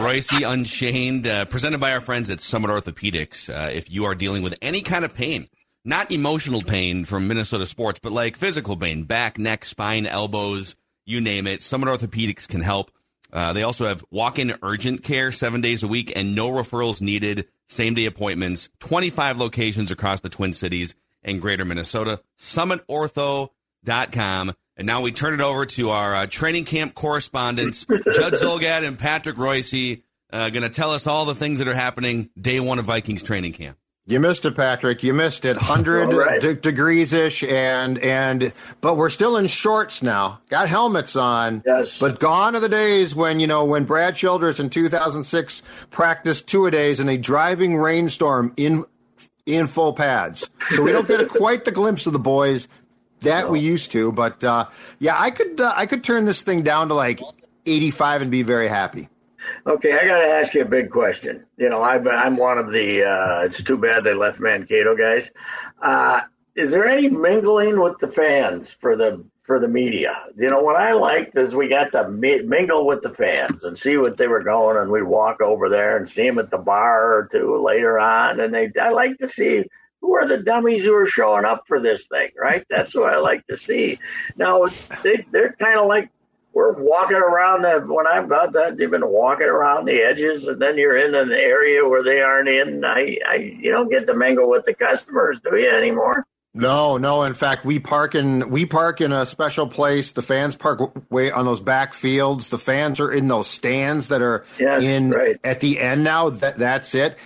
All right, Reusse Unchained, uh, presented by our friends at Summit Orthopedics. Uh, if you are dealing with any kind of pain, not emotional pain from Minnesota sports, but like physical pain, back, neck, spine, elbows, you name it, Summit Orthopedics can help. Uh, they also have walk-in urgent care seven days a week and no referrals needed, same-day appointments, 25 locations across the Twin Cities and greater Minnesota. SummitOrtho.com. And now we turn it over to our uh, training camp correspondents, Judd Zulgad and Patrick Reusse, uh, going to tell us all the things that are happening day one of Vikings training camp. You missed it, Patrick. You missed it. Hundred right. de- degrees ish, and and but we're still in shorts now. Got helmets on. Yes. But gone are the days when you know when Brad Childress in 2006 practiced two a days in a driving rainstorm in in full pads. So we don't get quite the glimpse of the boys that so. we used to, but uh, yeah, I could uh, I could turn this thing down to like 85 and be very happy. Okay, I got to ask you a big question. You know, i am one of the. Uh, it's too bad they left Mankato guys. Uh, is there any mingling with the fans for the for the media? You know, what I liked is we got to mingle with the fans and see what they were going, and we'd walk over there and see them at the bar or two later on. And they, I like to see who are the dummies who are showing up for this thing, right? That's what I like to see. Now they they're kind of like we're walking around the when I'm about that they've been walking around the edges, and then you're in an area where they aren't in. I, I you don't get to mingle with the customers, do you anymore? No, no. In fact, we park in we park in a special place. The fans park way on those back fields. The fans are in those stands that are yes, in right. at the end now. That that's it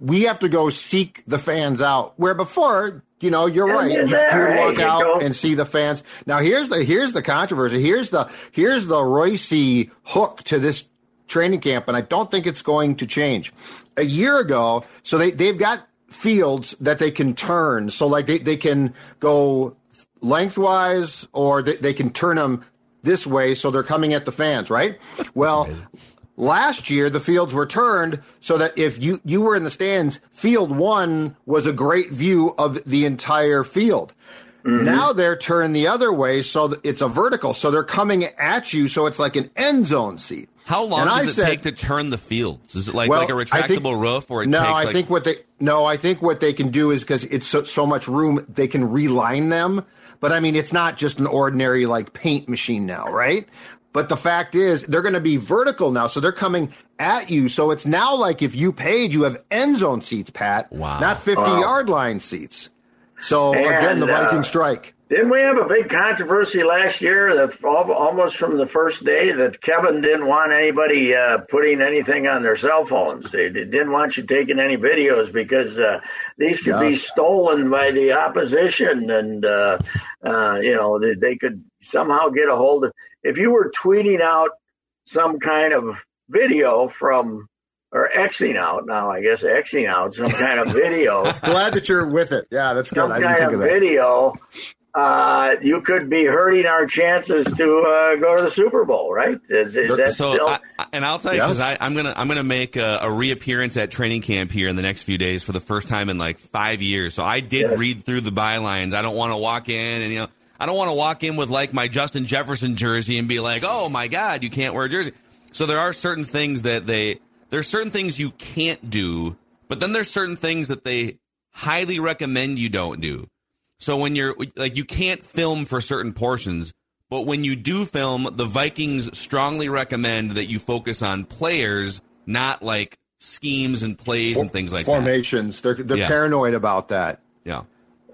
we have to go seek the fans out. Where before, you know, you're right. You, you walk hey, out you and see the fans. Now here's the here's the controversy. Here's the here's the Reusse hook to this training camp, and I don't think it's going to change. A year ago, so they they've got fields that they can turn. So like they, they can go lengthwise or they, they can turn them this way so they're coming at the fans, right? Well, Last year, the fields were turned so that if you, you were in the stands, field one was a great view of the entire field. Mm-hmm. Now they're turned the other way, so it's a vertical. So they're coming at you, so it's like an end zone seat. How long and does I it said, take to turn the fields? Is it like well, like a retractable think, roof, or no? I like, think what they no, I think what they can do is because it's so, so much room, they can reline them. But I mean, it's not just an ordinary like paint machine now, right? But the fact is, they're going to be vertical now, so they're coming at you. So it's now like if you paid, you have end zone seats, Pat. Wow. Not 50 wow. yard line seats. So and, again, the Viking uh, strike. Didn't we have a big controversy last year that almost from the first day that Kevin didn't want anybody uh, putting anything on their cell phones? They didn't want you taking any videos because uh, these could be stolen by the opposition, and uh, uh, you know they, they could somehow get a hold of if you were tweeting out some kind of video from or Xing out now, I guess Xing out some kind of video. Glad that you're with it. Yeah, that's some good. kind of, of video. Uh, you could be hurting our chances to uh, go to the Super Bowl, right? Is, is that so, still... I, and I'll tell you because yes. I'm gonna I'm gonna make a, a, reappearance at training camp here in the next few days for the first time in like five years. So I did yes. read through the bylines. I don't want to walk in and you know I don't want to walk in with like my Justin Jefferson jersey and be like, "Oh my God, you can't wear a jersey." So there are certain things that they there's certain things you can't do, but then there's certain things that they highly recommend you don't do. So when you're like you can't film for certain portions, But when you do film, the Vikings strongly recommend that you focus on players, not like schemes and plays and things like formations. that. Formations. They're they're yeah. paranoid about that. Yeah.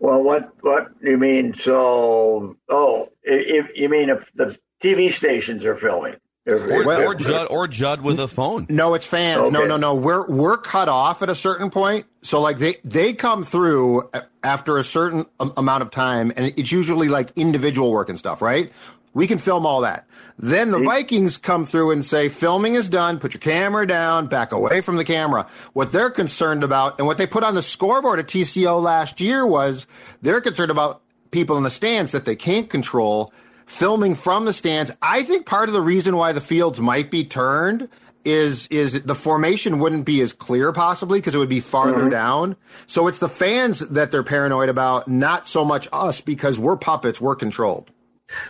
Well, what what you mean? So, oh, if you mean if the TV stations are filming, or, well, or Judd or Judd with a phone. No, it's fans. Okay. No, no, no. We're we're cut off at a certain point. So like they they come through after a certain amount of time, and it's usually like individual work and stuff, right? We can film all that. Then the Vikings come through and say, filming is done. Put your camera down. Back away from the camera. What they're concerned about, and what they put on the scoreboard at TCO last year was they're concerned about people in the stands that they can't control filming from the stands. I think part of the reason why the fields might be turned is is the formation wouldn't be as clear possibly because it would be farther mm-hmm. down. So it's the fans that they're paranoid about, not so much us because we're puppets, we're controlled.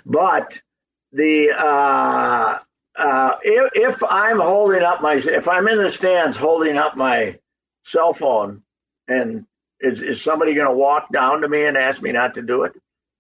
But the uh, uh, if, if I'm holding up my if I'm in the stands holding up my cell phone, and is is somebody going to walk down to me and ask me not to do it?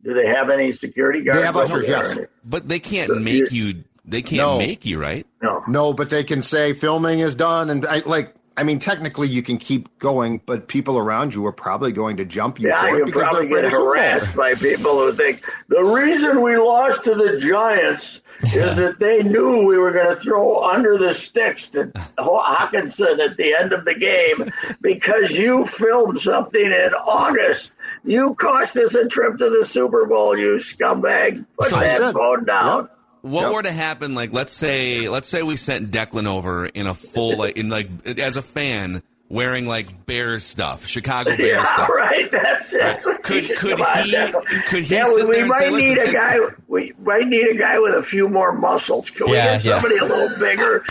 Do they have any security guards? They have ushers, yes. But they can't so make you. They can't no. make you, right? No, no. But they can say filming is done, and I, like I mean, technically you can keep going, but people around you are probably going to jump you. Yeah, you probably get harassed by people who think the reason we lost to the Giants is that they knew we were going to throw under the sticks to Hockenson at the end of the game because you filmed something in August. You cost us a trip to the Super Bowl, you scumbag. Put so that phone down. Yep what yep. were to happen like let's say let's say we sent Declan over in a full like in like as a fan wearing like bear stuff, Chicago bear yeah, stuff. Right, that's that's what could could he could he yeah, we, we might need a guy. We might need a guy with a few more muscles. Can we yeah, get somebody yeah. a little bigger?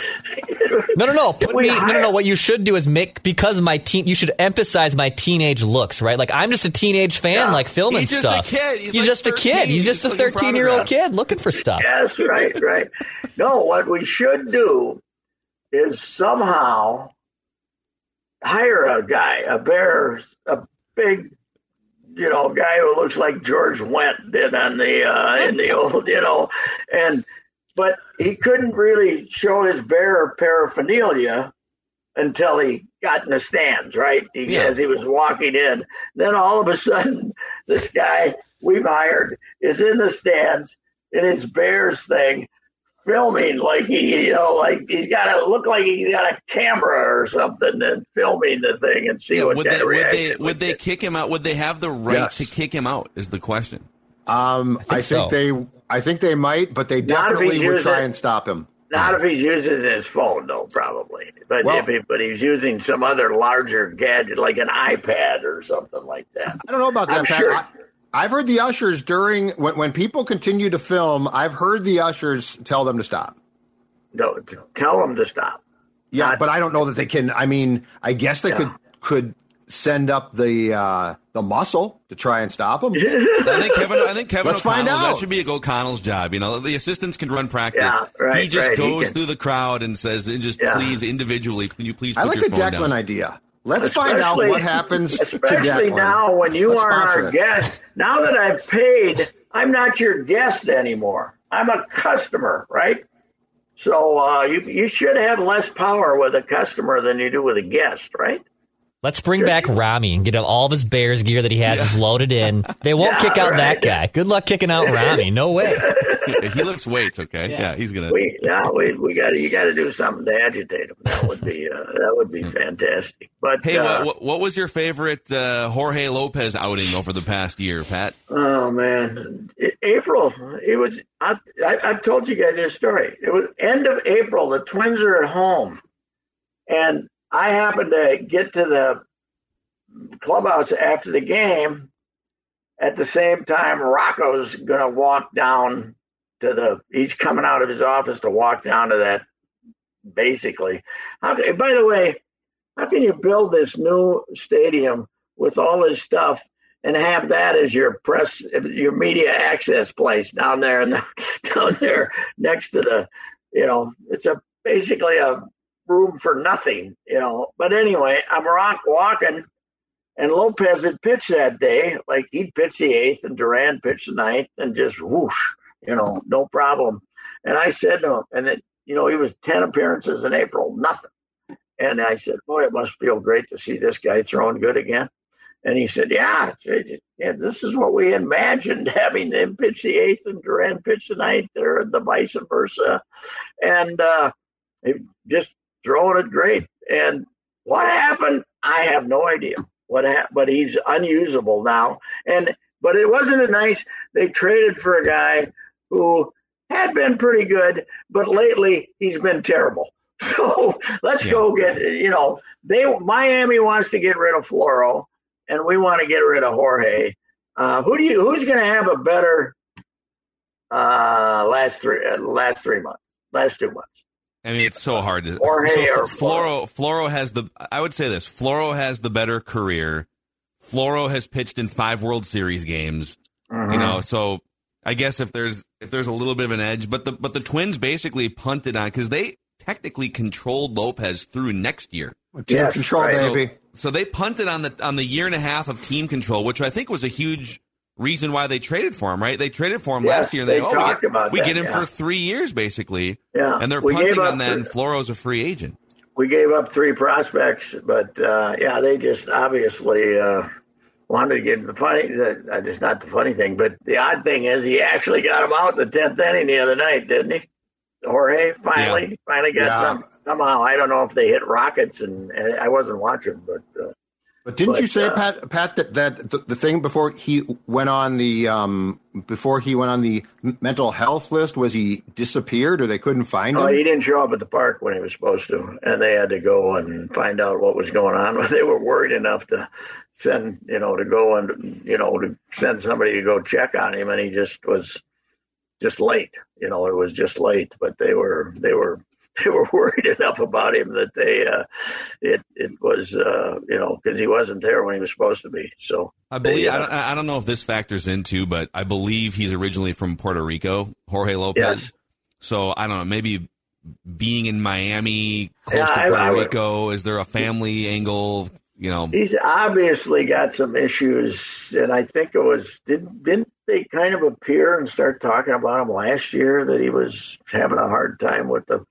no, no, no. Put me. No, no, no. What you should do is make because my teen. You should emphasize my teenage looks, right? Like I'm just a teenage fan, yeah. like filming He's stuff. Just a kid. He's, He's like just 13. a kid. He's, He's just a 13 year old kid looking for stuff. Yes, right, right. no, what we should do is somehow hire a guy, a bear, a big, you know, guy who looks like George Wendt did on the uh, in the old, you know, and but he couldn't really show his bear paraphernalia until he got in the stands, right? He, yeah. As he was walking in, then all of a sudden, this guy we've hired is in the stands in his Bears thing, filming like he, you know, like he's got to look like he's got a camera or something and filming the thing and see yeah, what would they, would they would they kick him out? Would they have the right yes. to kick him out? Is the question. Um, I think, I think so. they, I think they might, but they definitely would try and stop him. Not if he's using his phone, though, probably. But well, if he, but he's using some other larger gadget, like an iPad or something like that. I don't know about that. I'm Pat. Sure. I, I've heard the ushers during when, when people continue to film. I've heard the ushers tell them to stop. No, tell them to stop. Yeah, Not, but I don't know that they can. I mean, I guess they yeah. could could send up the uh, the muscle to try and stop them. I think Kevin. I think Kevin. Let's find out. That should be a O'Connell's job. You know, the assistants can run practice. Yeah, right, he just right. goes he through the crowd and says, "And just yeah. please, individually, can you please?" I like the Declan down. idea. Let's especially, find out what happens. Especially now, when you are our guest. Now that I've paid, I'm not your guest anymore. I'm a customer, right? So uh, you you should have less power with a customer than you do with a guest, right? Let's bring back Rami and get all of his Bears gear that he has yeah. loaded in. They won't yeah, kick out right. that guy. Good luck kicking out Rami. No way. He lifts weights, okay? Yeah, yeah he's gonna. We, yeah, we we got you got to do something to agitate him. That would be uh, that would be fantastic. But hey, uh, what, what, was your favorite uh, Jorge Lopez outing over the past year, Pat? Oh man, April. It was. I, I, I've told you guys this story. It was end of April. The Twins are at home, and I happened to get to the clubhouse after the game. At the same time, Rocco's going to walk down to the. He's coming out of his office to walk down to that. Basically, how, by the way, how can you build this new stadium with all this stuff and have that as your press, your media access place down there and down there next to the, you know, it's a basically a room for nothing, you know. But anyway, I'm rock walking, and Lopez had pitched that day. Like he'd pitch the eighth, and Duran pitched the ninth, and just whoosh, you know, no problem. And I said to him, and it, you know, he was 10 appearances in April, nothing. And I said, boy, it must feel great to see this guy throwing good again. And he said, yeah, this is what we imagined having him pitch the eighth and Duran pitch the ninth or the vice versa. And uh, just throwing it great. And what happened? I have no idea what happened, but he's unusable now. And but it wasn't a nice. They traded for a guy who had been pretty good, but lately he's been terrible. So let's yeah. go get you know they Miami wants to get rid of Floro, and we want to get rid of Jorge. Uh, who do you who's going to have a better uh, last three uh, last three months last two months? I mean, it's so hard to. Jorge so or Floro. Floro has the. I would say this. Floro has the better career. Floro has pitched in five World Series games. You know, so I guess if there's if there's a little bit of an edge, but the but the Twins basically punted on because they technically controlled Lopez through next year. Team yes, control, right. baby. So, so they punted on the on the year and a half of team control, which I think was a huge reason why they traded for him, right? They traded for him yes, last year. they, oh, talked we get, about we that, get him yeah. for three years, basically. Yeah, and they're we punting on that. And Floro's a free agent. We gave up three prospects, but uh, yeah, they just obviously uh, wanted to get the funny. The, uh, just not the funny thing, but the odd thing is he actually got him out in the tenth inning the other night, didn't he? Jorge finally yeah. finally got Yeah. some somehow. I don't know if they hit rockets, and, and I wasn't watching, but. Uh, But didn't But, you say, uh, Pat, Pat, that, that the, the thing before he went on the um, before he went on the mental health list was he disappeared or they couldn't find Oh, him? he didn't show up at the park when he was supposed to, and they had to go and find out what was going on. But they were worried enough to send, you know, to go and, you know, to send somebody to go check on him, and he just was just late. You know, it was just late. But they were they were they were worried enough about him that they uh, it it was uh, you know because he wasn't there when he was supposed to be. So I believe they, uh, I, don't, I don't know if this factors into, but I believe he's originally from Puerto Rico, Jorge Lopez. Yes. So I don't know, maybe being in Miami, close Yeah, to I- Puerto I would- Rico, is there a family angle? You know, He's obviously got some issues, and I think it was didn't didn't they kind of appear and start talking about him last year that he was having a hard time with the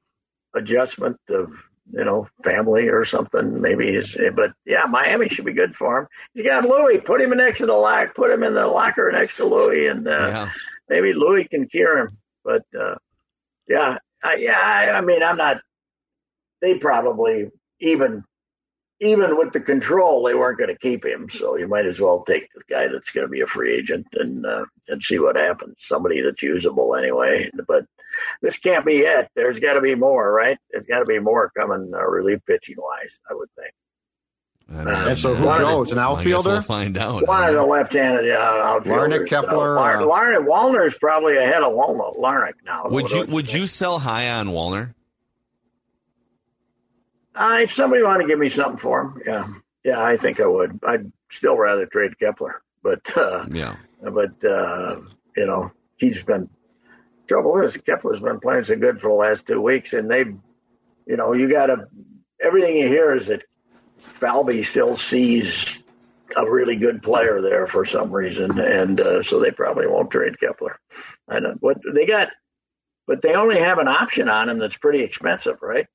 adjustment of you know family or something. Maybe his, but yeah, Miami should be good for him. You got Louis, put him next to the lock, put him in the locker next to Louis, and uh, yeah. maybe Louis can cure him. But uh, yeah, I, yeah, I, I mean, I'm not. They probably even even with the control, they weren't going to keep him. So you might as well take the guy that's going to be a free agent and uh, and see what happens. Somebody that's usable anyway. But this can't be it. There's got to be more, right? There's got to be more coming uh, relief pitching wise. I would think. I don't And so who man. knows? An Well, I guess outfielder? We'll find out. One of the left-handed uh, outfielders. Larnach, Kepler, Uh, Lar- uh, Larnach, Wallner's probably ahead of Walnut, Larnach now. Would you would you sell high on Wallner? Uh, if somebody wanted to give me something for him, yeah, yeah, I think I would. I'd still rather trade Kepler, but uh, Yeah. but uh, you know he's been. Trouble is Kepler's been playing so good for the last two weeks, and they, you know, you got to. Everything you hear is that Falvey still sees a really good player there for some reason, and uh, so they probably won't trade Kepler. I know what they got, but they only have an option on him that's pretty expensive, right?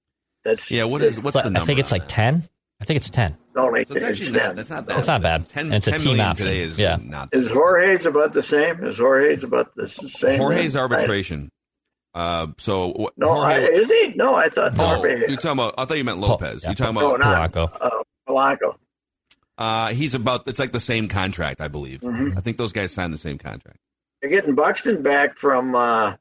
That's Yeah. What is what's But the number? I think it's like ten. I think it's ten. only So it's actually it's not, 10. that's not bad. That's not bad. 10, And it's a 10 team million option. today is Yeah. not. Is Jorge's about the same? Is Jorge's about the same? Jorge's I- arbitration. Uh, so wh- no, I, is he? No, I thought oh, Jorge. you're talking about. I thought you meant Lopez. yeah. You're talking no, about. not Polanco. uh, Polanco. Uh, he's about. It's like the same contract, I believe. Mhm. I think those guys signed the same contract. They're getting Buxton back from uh,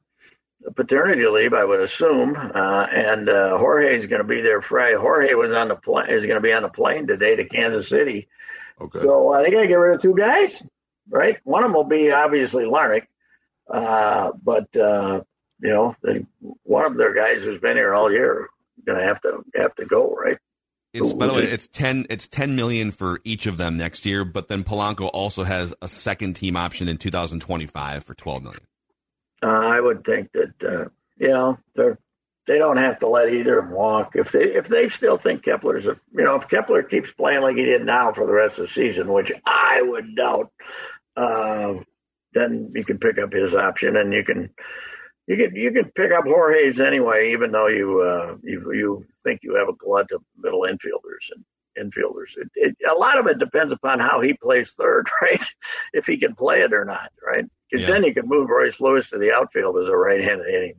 paternity leave, I would assume, uh, and uh, is going to be there Friday. Jorge was on the plane. Is going to be on the plane today to Kansas City. Okay. So uh, they got to get rid of two guys, right? One of them will be obviously Larnach, uh, but uh, you know, they, one of their guys who's been here all year going to have to have to go, right? It's by the way, it's ten. It's ten million for each of them next year. But then Polanco also has a second team option in 2025 for 12 million. Uh, I would think that uh, you know they're they don't have to let either of them walk if they if they still think Kepler's a you know if Kepler keeps playing like he did now for the rest of the season, which I would doubt. Uh, then you can pick up his option, and you can you can you can pick up Jorge's anyway, even though you uh, you you think you have a glut of middle infielders and infielders. It, it, a lot of it depends upon how he plays third, right? if he can play it or not, right? Because yeah. then you can move Royce Lewis to the outfield as a right-handed hitting.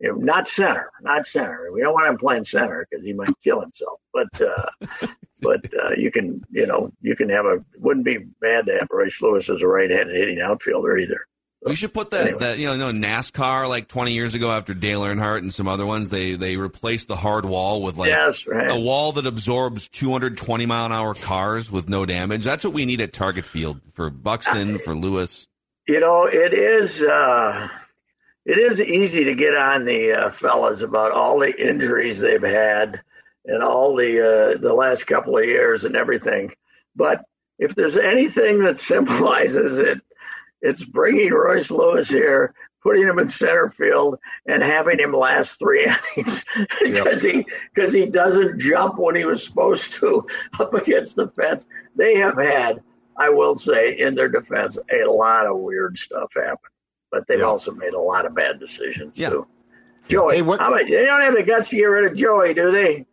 You know, not center, not center. We don't want him playing center because he might kill himself. But uh, but uh, you can you know you can have a wouldn't be bad to have Royce Lewis as a right-handed hitting outfielder either. We should put that, anyway. that you know, NASCAR like 20 years ago after Dale Earnhardt and some other ones they they replaced the hard wall with like yes, right. a wall that absorbs 220 mile an hour cars with no damage. That's what we need at Target Field for Buxton for Lewis. You know, it is uh, it is easy to get on the uh, fellas about all the injuries they've had and all the uh, the last couple of years and everything, but if there's anything that symbolizes it it's bringing Royce Lewis here, putting him in center field, and having him last three innings because yep. he because he doesn't jump when he was supposed to up against the fence. They have had, I will say, in their defense, a lot of weird stuff happened, but they've yep. also made a lot of bad decisions yeah. too. Joey, hey, what, about, they don't have the guts to get rid of Joey, do they?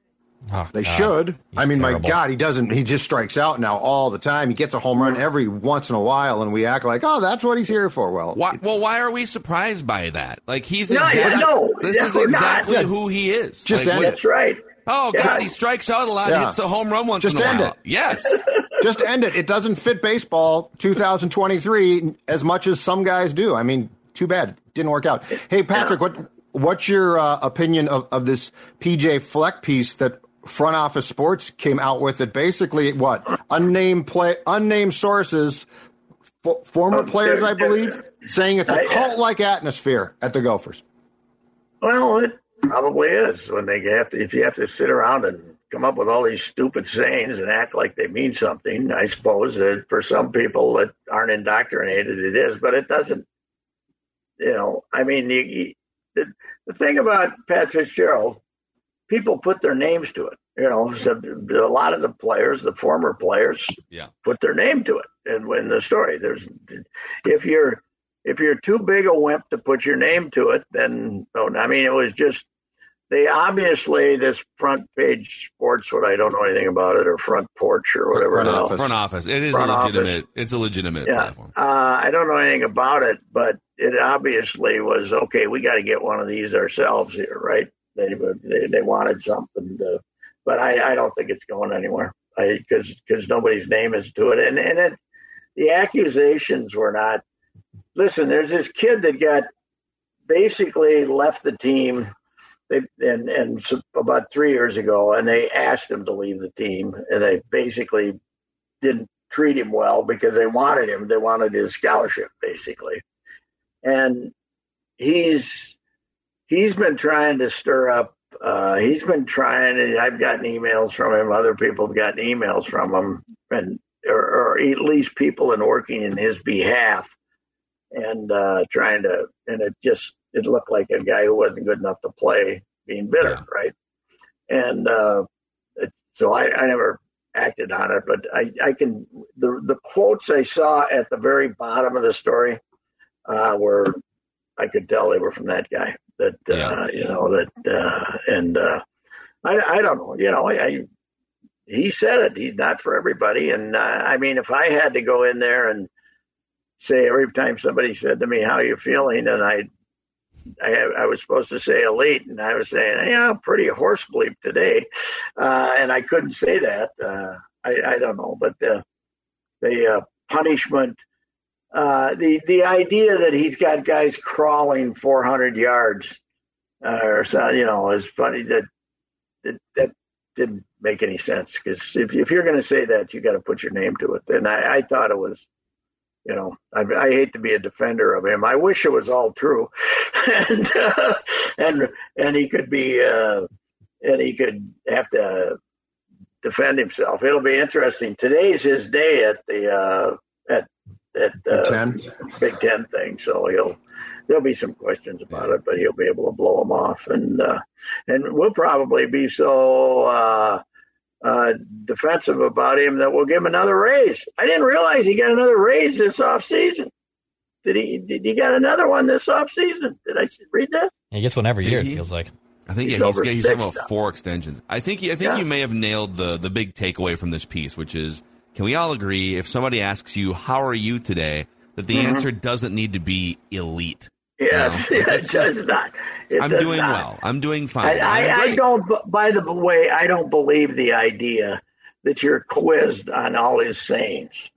Oh, they God. should. He's I mean, terrible. my God, he doesn't. He just strikes out now all the time. He gets a home run every once in a while, and we act like, oh, that's what he's here for. Well, why, well, why are we surprised by that? Like he's no, exactly, no, this is exactly not. who he is. Just like, that's right. Oh yeah. God, he strikes out a lot. Yeah. Hits a home run once just in a end while. It. Yes. just end it. It doesn't fit baseball 2023 as much as some guys do. I mean, too bad. Didn't work out. Hey, Patrick, what what's your uh, opinion of, of this PJ Fleck piece that front office sports came out with it basically what unnamed play unnamed sources f- former players i believe saying it's a cult like atmosphere at the gophers well it probably is when they have to if you have to sit around and come up with all these stupid sayings and act like they mean something i suppose that for some people that aren't indoctrinated it is but it doesn't you know i mean you, you, the, the thing about pat fitzgerald people put their names to it. You know, so a lot of the players, the former players, yeah. put their name to it. And when the story, there's if you're if you're too big a wimp to put your name to it, then oh, I mean, it was just they obviously this front page sports, what I don't know anything about it, or front porch or whatever. Front, office. front office. It is front a legitimate. Office. It's a legitimate yeah. platform. Uh, I don't know anything about it, but it obviously was okay. We got to get one of these ourselves here, right? They they, they wanted something to, but I, I don't think it's going anywhere. Because because nobody's name is to it, and and it, the accusations were not. Listen, there's this kid that got basically left the team. They and and about three years ago, and they asked him to leave the team, and they basically didn't treat him well because they wanted him. They wanted his scholarship, basically, and he's he's been trying to stir up. Uh, he's been trying, and I've gotten emails from him. Other people have gotten emails from him, and or, or at least people in working in his behalf, and uh, trying to. And it just it looked like a guy who wasn't good enough to play, being bitter, yeah. right? And uh, it, so I, I never acted on it, but I, I can the the quotes I saw at the very bottom of the story uh, were I could tell they were from that guy that yeah. uh, you know that uh, and uh, I, I don't know you know I, I, he said it he's not for everybody and uh, I mean if I had to go in there and say every time somebody said to me how you feeling and I I, I was supposed to say elite and I was saying yeah I'm pretty horse bleep today uh, and I couldn't say that uh, I, I don't know but the the punishment uh, the the idea that he's got guys crawling 400 yards uh, or so, you know, is funny that that, that didn't make any sense because if if you're going to say that, you got to put your name to it. And I, I thought it was, you know, I, I hate to be a defender of him. I wish it was all true, and uh, and and he could be uh, and he could have to defend himself. It'll be interesting. Today's his day at the uh, at that uh, Ten. Big Ten thing. So he'll there'll be some questions about it, but he'll be able to blow them off, and uh, and we'll probably be so uh, uh, defensive about him that we'll give him another raise. I didn't realize he got another raise this off season. Did he? Did he got another one this offseason? Did I read that? He gets one every Did year. he? It feels like. I think He's yeah, he's, over he's talking about now. four extensions. I think I think Yeah. you may have nailed the the big takeaway from this piece, which is can we all agree if somebody asks you how are you today, that the Mm-hmm. answer doesn't need to be elite. Yes, No. it does not. It I'm does doing not. well. I'm doing fine. I'm I, I don't. By the way, I don't believe the idea that you're quizzed on all his sayings.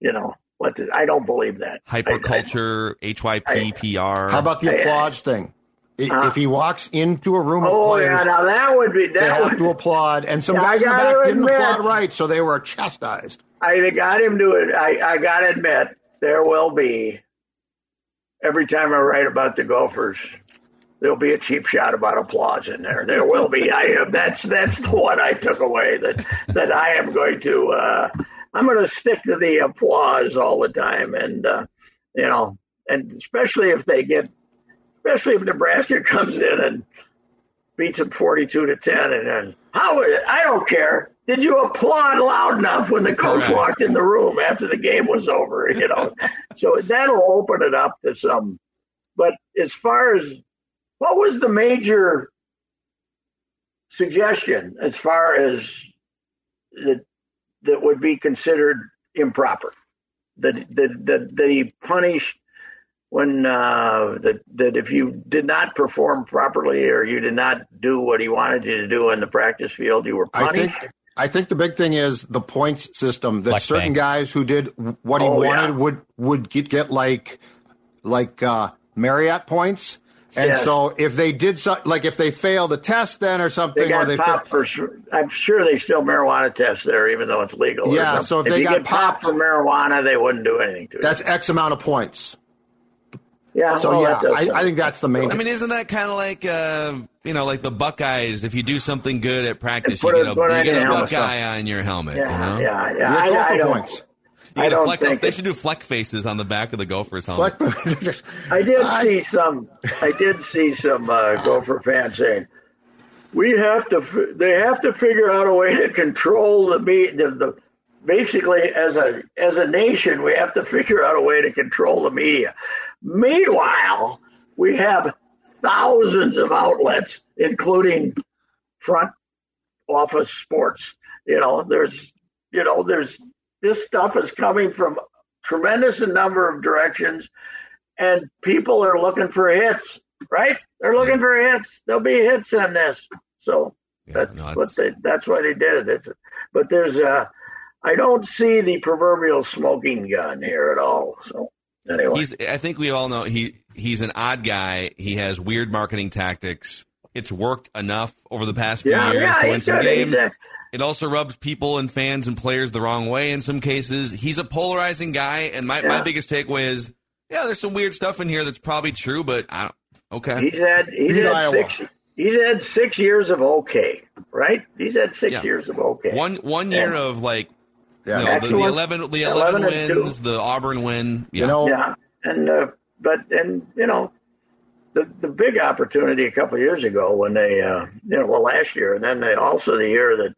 You know what? The, I don't believe that. I- hyperculture, HYP, PR. How about the I- applause thing? Uh, if he walks into a room I- of oh players, yeah, now that would be they that have would. to applaud, and some guys in the back didn't admit- applaud right, so they were chastised. I got him to it. I, I got to admit, there will be every time I write about the Gophers, there'll be a cheap shot about applause in there. There will be. I am. That's that's the one I took away. That that I am going to. Uh, I'm going to stick to the applause all the time, and uh, you know, and especially if they get, especially if Nebraska comes in and beats them 42 to 10 and then how I don't care. Did you applaud loud enough when the coach Correct. walked in the room after the game was over, you know? so that'll open it up to some but as far as what was the major suggestion as far as that that would be considered improper? That that that, that he punished when uh, that that if you did not perform properly or you did not do what he wanted you to do in the practice field, you were I punished. think I think the big thing is the points system that Flex certain bank. guys who did what he Oh, wanted yeah. would would get, get like like uh, Marriott points. And Yes. so if they did so, like if they failed a test then or something they got or they popped failed, for. sure- I'm sure they still marijuana test there, even though it's legal. Yeah, so if they you got get popped popped- for marijuana, they wouldn't do anything to that's it. That's X amount of points. Yeah, So well, yeah, I, I think that's the main. I mean, isn't that kind of like uh, you know, like the Buckeyes? If you do something good at practice, you get a- a, you on get your a helmet, Buckeye on your helmet. yeah, you know? yeah, You yeah. get I, I gopher don't. You I get a don't fleck, think they should do fleck faces on the back of the Gophers helmet. Like- I did I- see some. I did see some uh, Gopher fans saying, "We have to. They have to figure out a way to control the meat. The, the basically as a as a nation, we have to figure out a way to control the media. Meanwhile, we have thousands of outlets, including front office sports. You know, there's you know, there's this stuff is coming from tremendous number of directions and people are looking for hits, right? They're looking for hits. There'll be hits in this. So Yeah, that's no, what they, that's why they did it. It's, but there's uh, I don't see the proverbial smoking gun here at all. So anyway, He's. I think we all know he he's an odd guy. He has weird marketing tactics. It's worked enough over the past few yeah, years yeah, to win some good. games. A- It also rubs people and fans and players the wrong way in some cases. He's a polarizing guy, and my, my biggest takeaway is, yeah, there's some weird stuff in here that's probably true, but I don't, okay. he's had he's Beat had Iowa. six he's had six years of okay, right? He's had six Yeah. years of okay. One one year Yeah. of like, yeah. you know, the, the eleven the eleven, 11 wins, the Auburn win. Yeah. You know, Yeah, and uh, but and you know, the the big opportunity a couple of years ago when they uh, you know well last year and then they also the year that,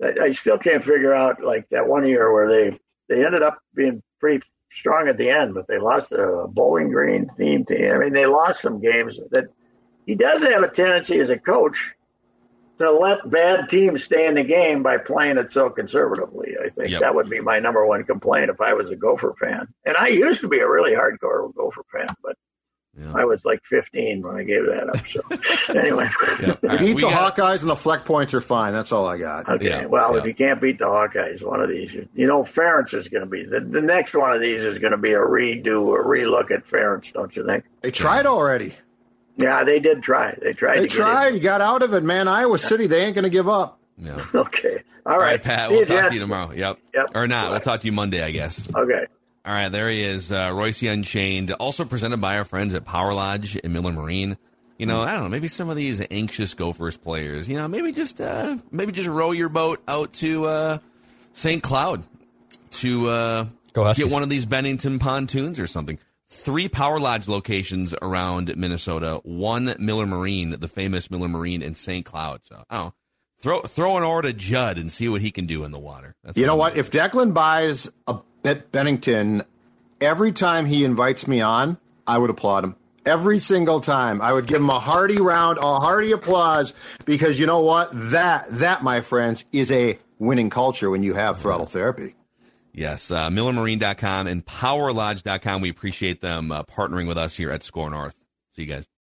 that I still can't figure out like that one year where they they ended up being pretty strong at the end, but they lost a Bowling Green team team. I mean, they lost some games that he does have a tendency as a coach to let bad teams stay in the game by playing it so conservatively. I think Yep. that would be my number one complaint if I was a Gopher fan. And I used to be a really hardcore Gopher fan, but Yeah. I was like 15 when I gave that up. So anyway, Yeah. All right, beat we the got- Hawkeyes and the fleck points are fine. That's all I got. okay. Yeah, well, if you can't beat the Hawkeyes, one of these, you, you know, Ferentz is going to be the, the next one of these is going to be a redo, a relook at Ferentz, don't you think? They tried already. Yeah, they did try. They tried. They to tried. You got out of it, man. Iowa City, they ain't going to give up. Yeah. Okay. All All right, right, Pat. We'll talk to you tomorrow. Yep. Yep. Or not. We'll talk to you Monday, I guess. Okay. All right, there he is, uh, Reusse Unchained, also presented by our friends at Power Lodge and Miller Marine. You know, I don't know, maybe some of these anxious Gophers players, you know, maybe just uh, maybe just row your boat out to uh, St. Cloud to uh, Go get one of these Bennington pontoons or something three Power Lodge locations around Minnesota, one Miller Marine, the famous Miller Marine in St. Cloud. So, Throw, throw an oar to Judd and see what he can do in the water. That's you know what? If Declan buys a Bet Bennington, every time he invites me on, I would applaud him. Every single time, I would give him a hearty round, a hearty applause, because you know what? That, that, my friends, is a winning culture when you have throttle therapy. Yes, uh, millermarine.com and powerlodge.com. We appreciate them uh, partnering with us here at Score North. See you guys.